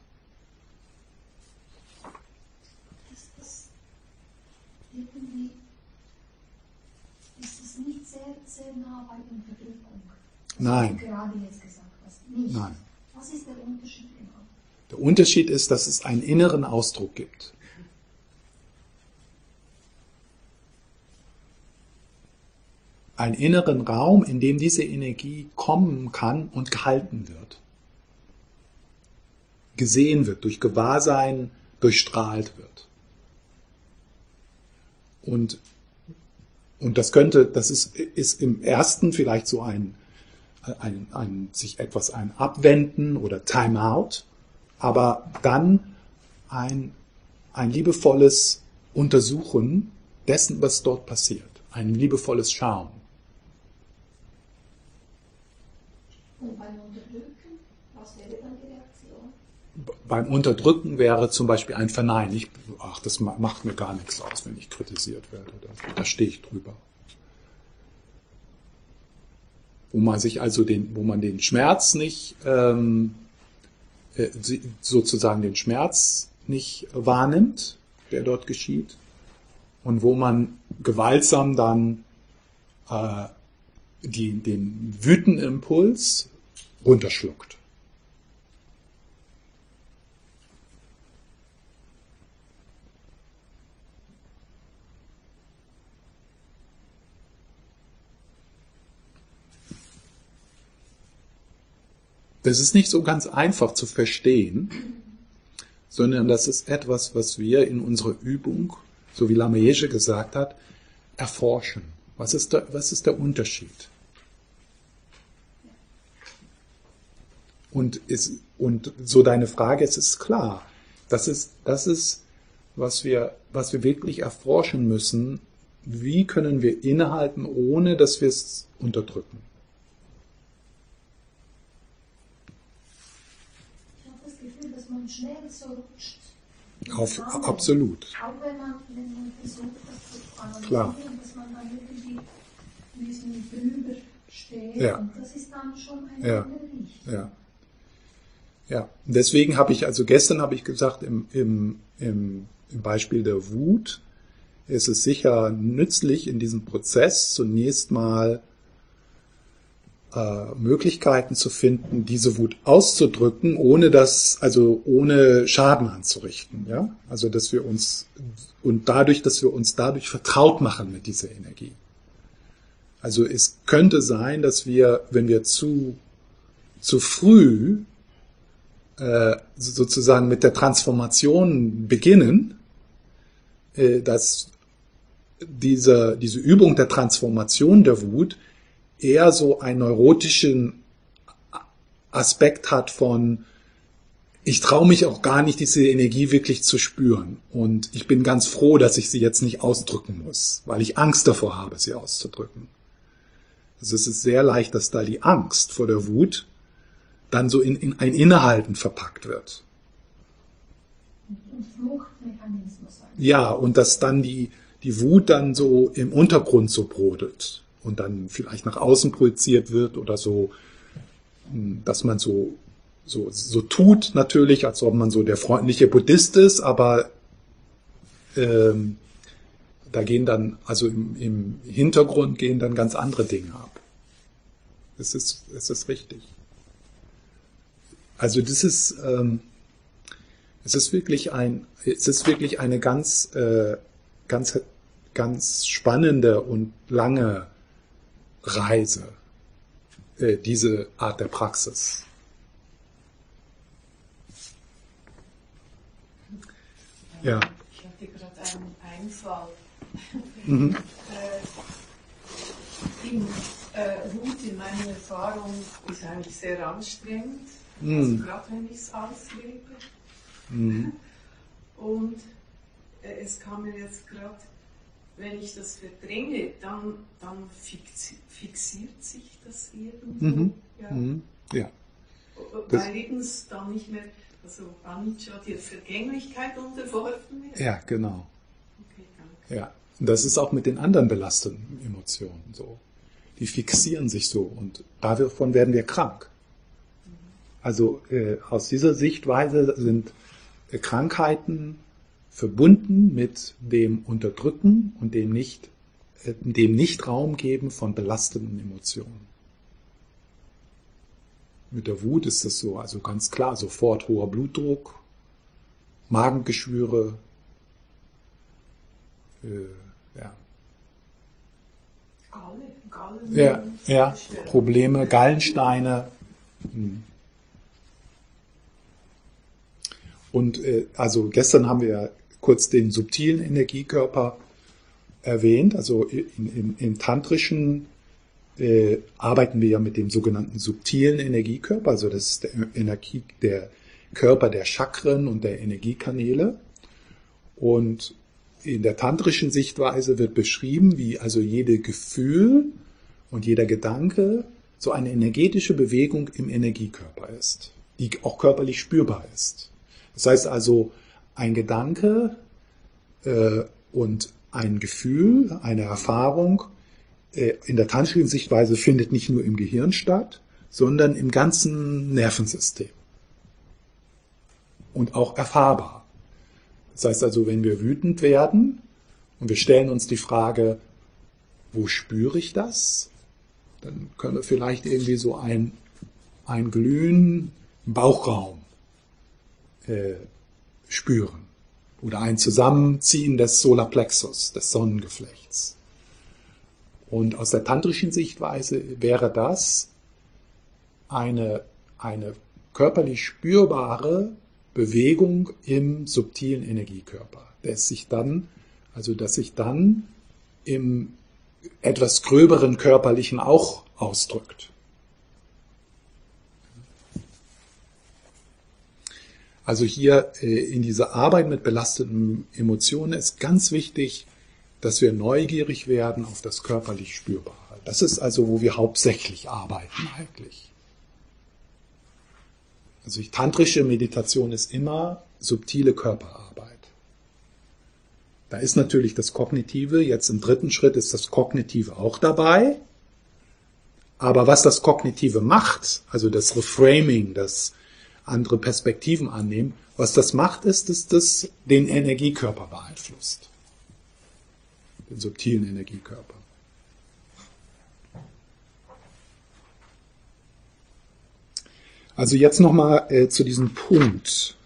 B: Sehr, nah bei Unterdrückung?
A: Nein.
B: Gerade jetzt gesagt hast. Nicht.
A: Nein.
B: Was ist der Unterschied genau?
A: Der Unterschied ist, dass es einen inneren Ausdruck gibt. Einen inneren Raum, in dem diese Energie kommen kann und gehalten wird. Gesehen wird, durch Gewahrsein durchstrahlt wird. Und, und das könnte, das ist, ist im ersten vielleicht so ein, ein, ein sich etwas ein Abwenden oder Timeout aber dann ein, ein liebevolles Untersuchen dessen, was dort passiert. Ein liebevolles Schauen.
B: Und beim Unterdrücken, was wäre dann die Reaktion?
A: Beim Unterdrücken wäre zum Beispiel ein Verneinen. Ich, ach, das macht mir gar nichts aus, wenn ich kritisiert werde. Da, da stehe ich drüber. Wo man sich also den, wo man den Schmerz nicht ähm, äh, sozusagen den Schmerz nicht wahrnimmt, der dort geschieht, und wo man gewaltsam dann äh, die, den Wütenimpuls runterschluckt. Das ist nicht so ganz einfach zu verstehen, sondern das ist etwas, was wir in unserer Übung, so wie Lamaesche gesagt hat, erforschen. Was ist der, was ist der Unterschied? Und, ist, und so deine Frage, es ist klar, das ist, das ist, was wir, was wir wirklich erforschen müssen. Wie können wir innehalten, ohne dass wir es unterdrücken?
B: man schnell so rutscht.
A: Auf,
B: Rahmen.
A: absolut.
B: Auch wenn man, wenn man versucht, das zu analysieren,
A: Klar.
B: dass man dann irgendwie ein bisschen drüber steht.
A: Ja.
B: Und das ist dann schon ein
A: Ja.
B: Licht.
A: Ja. Ja, deswegen habe ich, also gestern habe ich gesagt, im, im, im, im Beispiel der Wut ist es sicher nützlich in diesem Prozess zunächst mal äh, Möglichkeiten zu finden, diese Wut auszudrücken, ohne das, also ohne Schaden anzurichten. Ja, also dass wir uns und dadurch, dass wir uns dadurch vertraut machen mit dieser Energie. Also es könnte sein, dass wir, wenn wir zu zu früh äh, sozusagen mit der Transformation beginnen, äh, dass diese, diese Übung der Transformation der Wut eher so einen neurotischen Aspekt hat von, ich traue mich auch gar nicht, diese Energie wirklich zu spüren. Und ich bin ganz froh, dass ich sie jetzt nicht ausdrücken muss, weil ich Angst davor habe, sie auszudrücken. Also es ist sehr leicht, dass da die Angst vor der Wut dann so in, in ein Innehalten verpackt wird. Ja, und dass dann die, die Wut dann so im Untergrund so brodelt und dann vielleicht nach außen projiziert wird oder so, hm, dass man so, so, so tut natürlich, als ob man so der freundliche Buddhist ist, aber ähm, da gehen dann, also im, im Hintergrund gehen dann ganz andere Dinge ab. Es ist, es ist richtig. Also das ist, ähm, es ist wirklich ein, es ist wirklich eine ganz, äh, ganz, ganz spannende und lange Reise, äh, diese Art der Praxis.
C: Ja. Ich hatte gerade einen Einfall. Mhm. äh, in, äh, in meiner Erfahrung ist eigentlich sehr anstrengend, mhm. also gerade wenn ich es auslebe. Mhm. Und äh, es kam mir jetzt gerade, wenn ich das verdränge, dann, dann fixi fixiert sich das irgendwo.
A: Mhm. Ja. Mhm. ja.
C: Weil eben es dann nicht mehr, also Anicca, die Vergänglichkeit unterworfen wird.
A: Ja, genau. Okay, danke. Ja. Und das ist auch mit den anderen belastenden Emotionen so. Die fixieren sich so und davon werden wir krank. Mhm. Also äh, aus dieser Sichtweise sind Krankheiten verbunden mit dem Unterdrücken und dem nicht, äh, dem nicht von belastenden Emotionen. Mit der Wut ist das so, also ganz klar, sofort hoher Blutdruck, Magengeschwüre, äh, ja.
C: Galle, Gallen,
A: ja, ja, Probleme, Gallensteine. Hm. Und äh, also gestern haben wir kurz den subtilen Energiekörper erwähnt. Also im tantrischen äh, arbeiten wir ja mit dem sogenannten subtilen Energiekörper. Also das ist der Energie, der Körper der Chakren und der Energiekanäle. Und in der tantrischen Sichtweise wird beschrieben, wie also jede Gefühl und jeder Gedanke so eine energetische Bewegung im Energiekörper ist, die auch körperlich spürbar ist. Das heißt also, ein Gedanke äh, und ein Gefühl, eine Erfahrung äh, in der tantrischen Sichtweise findet nicht nur im Gehirn statt, sondern im ganzen Nervensystem. Und auch erfahrbar. Das heißt also, wenn wir wütend werden und wir stellen uns die Frage, wo spüre ich das? Dann können wir vielleicht irgendwie so ein, ein Glühen im Bauchraum äh, spüren. Oder ein Zusammenziehen des Solarplexus, des Sonnengeflechts. Und aus der tantrischen Sichtweise wäre das eine, eine körperlich spürbare Bewegung im subtilen Energiekörper, dass sich dann, also dass sich dann im etwas gröberen körperlichen auch ausdrückt. Also hier äh, in dieser Arbeit mit belasteten Emotionen ist ganz wichtig, dass wir neugierig werden auf das körperlich Spürbare. Das ist also, wo wir hauptsächlich arbeiten eigentlich. Also tantrische Meditation ist immer subtile Körperarbeit. Da ist natürlich das Kognitive, jetzt im dritten Schritt ist das Kognitive auch dabei. Aber was das Kognitive macht, also das Reframing, das andere Perspektiven annehmen. Was das macht, ist, dass das den Energiekörper beeinflusst. Den subtilen Energiekörper. Also jetzt nochmal äh, zu diesem Punkt.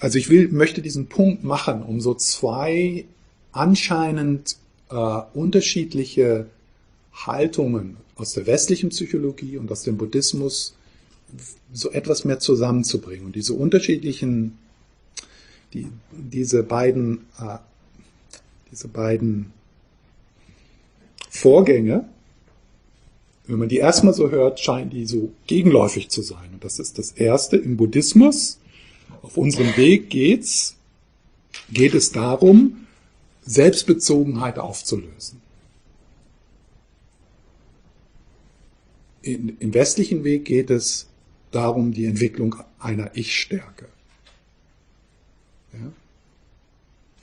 A: Also ich will, möchte diesen Punkt machen, um so zwei anscheinend äh, unterschiedliche Haltungen aus der westlichen Psychologie und aus dem Buddhismus so etwas mehr zusammenzubringen. Und diese unterschiedlichen, die, diese beiden, äh, diese beiden Vorgänge, wenn man die erstmal so hört, scheinen die so gegenläufig zu sein. Und das ist das erste im Buddhismus. Auf unserem Weg geht's, geht es darum, Selbstbezogenheit aufzulösen. In, Im westlichen Weg geht es darum die Entwicklung einer Ich-Stärke. Ja?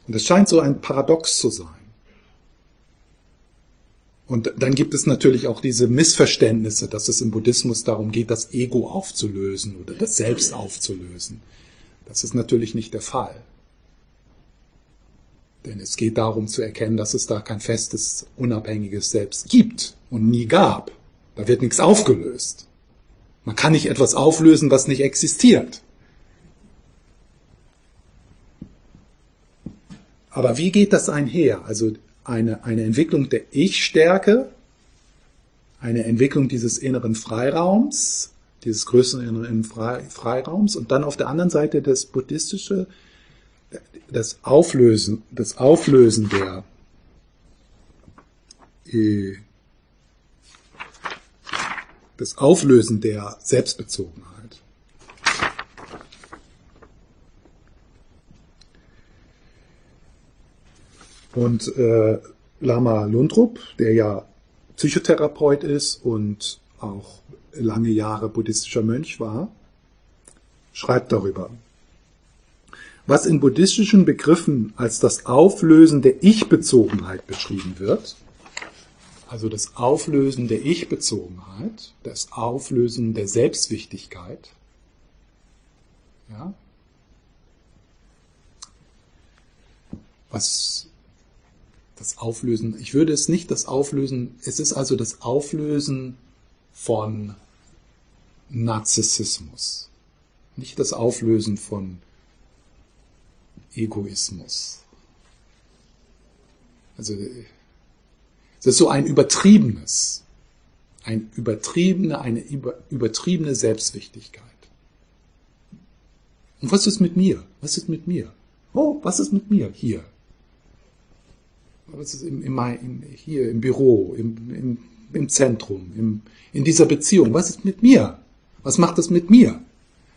A: Und es scheint so ein Paradox zu sein. Und dann gibt es natürlich auch diese Missverständnisse, dass es im Buddhismus darum geht, das Ego aufzulösen oder das Selbst aufzulösen. Das ist natürlich nicht der Fall. Denn es geht darum zu erkennen, dass es da kein festes, unabhängiges Selbst gibt und nie gab. Da wird nichts aufgelöst. Man kann nicht etwas auflösen, was nicht existiert. Aber wie geht das einher? Also eine, eine Entwicklung der Ich-Stärke, eine Entwicklung dieses inneren Freiraums, dieses größeren inneren Freiraums und dann auf der anderen Seite das buddhistische, das Auflösen, das Auflösen der äh, das Auflösen der Selbstbezogenheit. Und äh, Lama Lundrup, der ja Psychotherapeut ist und auch lange Jahre buddhistischer Mönch war, schreibt darüber. Was in buddhistischen Begriffen als das Auflösen der Ich-Bezogenheit beschrieben wird, also das Auflösen der Ich-Bezogenheit, das Auflösen der Selbstwichtigkeit, ja, was das Auflösen, ich würde es nicht das Auflösen, es ist also das Auflösen von Narzissmus, nicht das Auflösen von Egoismus. Also es ist so ein übertriebenes, ein übertriebene, eine übertriebene Selbstwichtigkeit. Und was ist mit mir? Was ist mit mir? Oh, was ist mit mir hier? was ist im, im, im, hier im Büro, im, im, Zentrum, in dieser Beziehung? Was ist mit mir? Was macht das mit mir?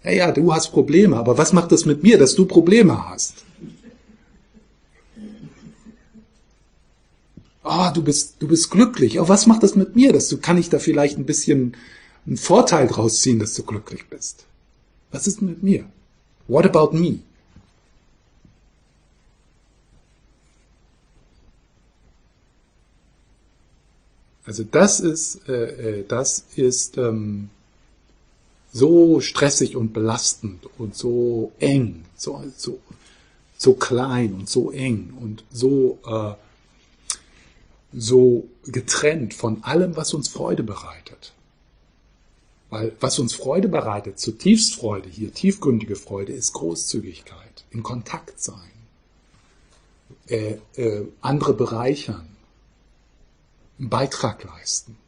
A: Ja, ja, du hast Probleme, aber was macht das mit mir, dass du Probleme hast? Oh, du bist, du bist glücklich. Oh, was macht das mit mir? Dass du, kann ich da vielleicht ein bisschen einen Vorteil draus ziehen, dass du glücklich bist? Was ist mit mir? What about me? Also das ist, äh, äh, das ist ähm, so stressig und belastend und so eng, so, so, so klein und so eng und so, äh, so getrennt von allem, was uns Freude bereitet. Weil was uns Freude bereitet, zutiefst Freude, hier tiefgründige Freude, ist Großzügigkeit, in Kontakt sein, äh, äh, andere bereichern, einen Beitrag leisten.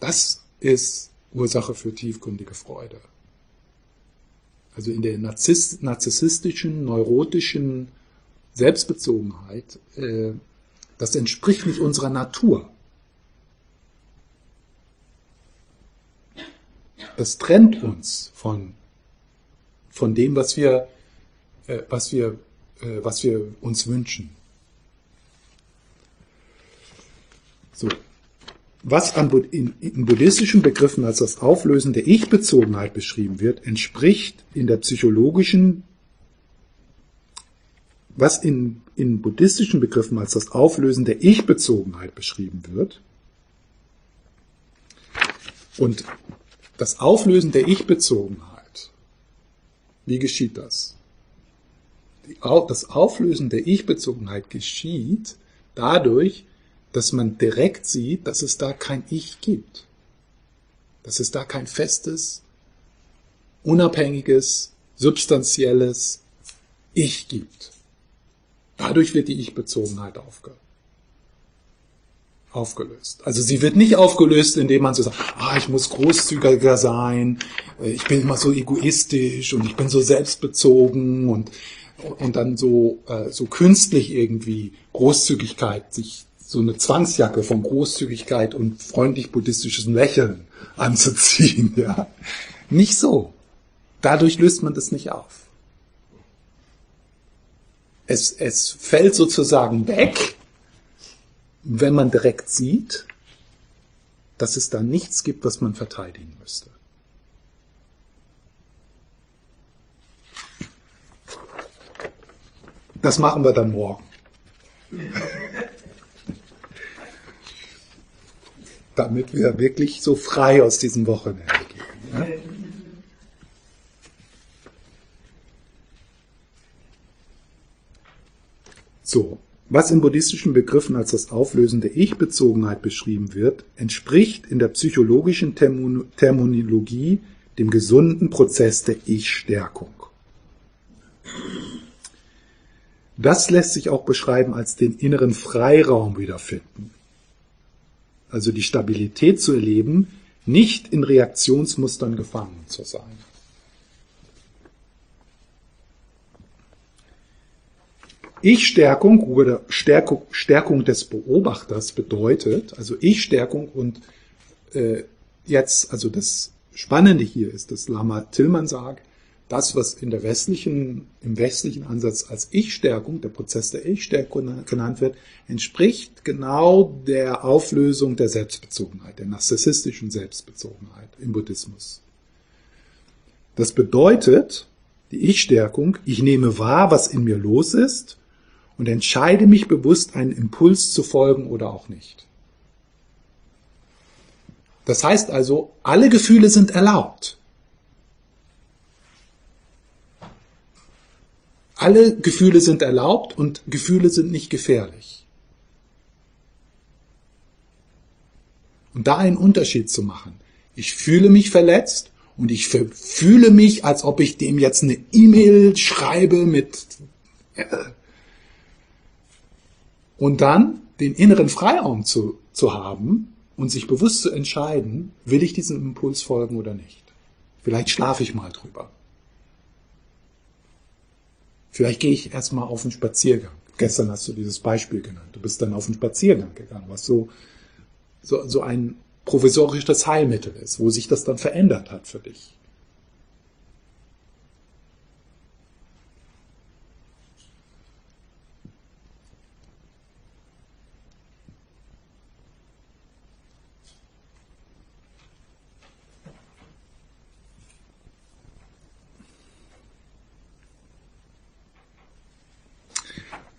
A: Das ist Ursache für tiefgründige Freude. Also in der narzisstischen, neurotischen Selbstbezogenheit, äh, das entspricht nicht unserer Natur. Das trennt uns von, von dem, was wir, äh, was wir, äh, was wir uns wünschen. So. Was an, in, in buddhistischen Begriffen als das Auflösen der Ich-Bezogenheit beschrieben wird, entspricht in der psychologischen, was in, in buddhistischen Begriffen als das Auflösen der Ich-Bezogenheit beschrieben wird. Und das Auflösen der Ich-Bezogenheit, wie geschieht das? Das Auflösen der Ich-Bezogenheit geschieht dadurch, dass man direkt sieht, dass es da kein Ich gibt. Dass es da kein festes, unabhängiges, substanzielles Ich gibt. Dadurch wird die Ich-Bezogenheit aufge aufgelöst. Also sie wird nicht aufgelöst, indem man so sagt, ah, ich muss großzügiger sein, ich bin immer so egoistisch und ich bin so selbstbezogen und, und dann so, äh, so künstlich irgendwie Großzügigkeit sich so eine Zwangsjacke von Großzügigkeit und freundlich buddhistischem Lächeln anzuziehen, ja. Nicht so. Dadurch löst man das nicht auf. Es, es fällt sozusagen weg, wenn man direkt sieht, dass es da nichts gibt, was man verteidigen müsste. Das machen wir dann morgen. Damit wir wirklich so frei aus diesem Wochenende gehen. Ja? So, was in buddhistischen Begriffen als das Auflösen der Ich-Bezogenheit beschrieben wird, entspricht in der psychologischen Terminologie dem gesunden Prozess der Ich-Stärkung. Das lässt sich auch beschreiben als den inneren Freiraum wiederfinden. Also die Stabilität zu erleben, nicht in Reaktionsmustern gefangen zu sein. Ich-Stärkung oder Stärkung, Stärkung des Beobachters bedeutet, also Ich-Stärkung und äh, jetzt, also das Spannende hier ist, dass Lama Tillmann sagt, das, was in der westlichen, im westlichen Ansatz als Ich-Stärkung, der Prozess der Ich-Stärkung genannt wird, entspricht genau der Auflösung der Selbstbezogenheit, der narzissstischen Selbstbezogenheit im Buddhismus. Das bedeutet, die Ich-Stärkung, ich nehme wahr, was in mir los ist und entscheide mich bewusst, einen Impuls zu folgen oder auch nicht. Das heißt also, alle Gefühle sind erlaubt. Alle Gefühle sind erlaubt und Gefühle sind nicht gefährlich. Und da einen Unterschied zu machen. Ich fühle mich verletzt und ich fühle mich, als ob ich dem jetzt eine E-Mail schreibe mit... Äh, und dann den inneren Freiraum zu, zu haben und sich bewusst zu entscheiden, will ich diesem Impuls folgen oder nicht. Vielleicht schlafe ich mal drüber. Vielleicht gehe ich erstmal auf einen Spaziergang. Gestern hast du dieses Beispiel genannt. Du bist dann auf einen Spaziergang gegangen, was so, so, so ein provisorisches Heilmittel ist, wo sich das dann verändert hat für dich.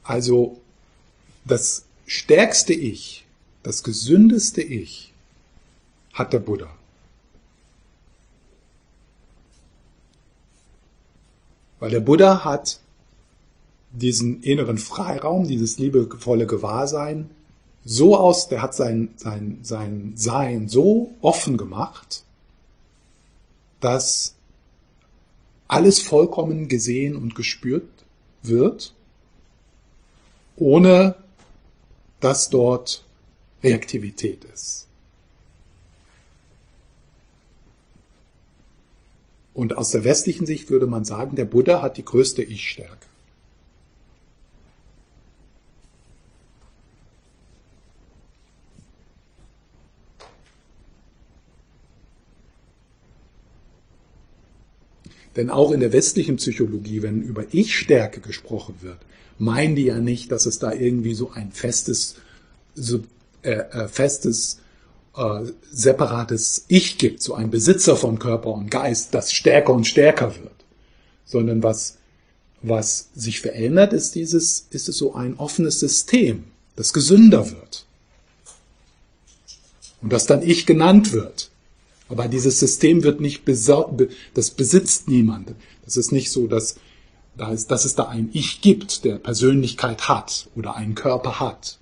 A: Also das stärkste Ich, das gesündeste Ich hat der Buddha. Weil der Buddha hat diesen inneren Freiraum, dieses liebevolle Gewahrsein so aus, der hat sein, sein, sein Sein so offen gemacht, dass alles vollkommen gesehen und gespürt wird ohne dass dort Reaktivität ist. Und aus der westlichen Sicht würde man sagen, der Buddha hat die größte Ich-Stärke. Denn auch in der westlichen Psychologie, wenn über Ich-Stärke gesprochen wird, meinen die ja nicht, dass es da irgendwie so ein festes, so, äh, äh, festes, äh, separates Ich gibt, so ein Besitzer von Körper und Geist, das stärker und stärker wird, sondern was, was sich verändert, ist dieses, ist es so ein offenes System, das gesünder wird. Und das dann Ich genannt wird. Aber dieses System wird nicht besorgt, das besitzt niemand. Das ist nicht so, dass dass es da ein Ich gibt, der Persönlichkeit hat oder einen Körper hat.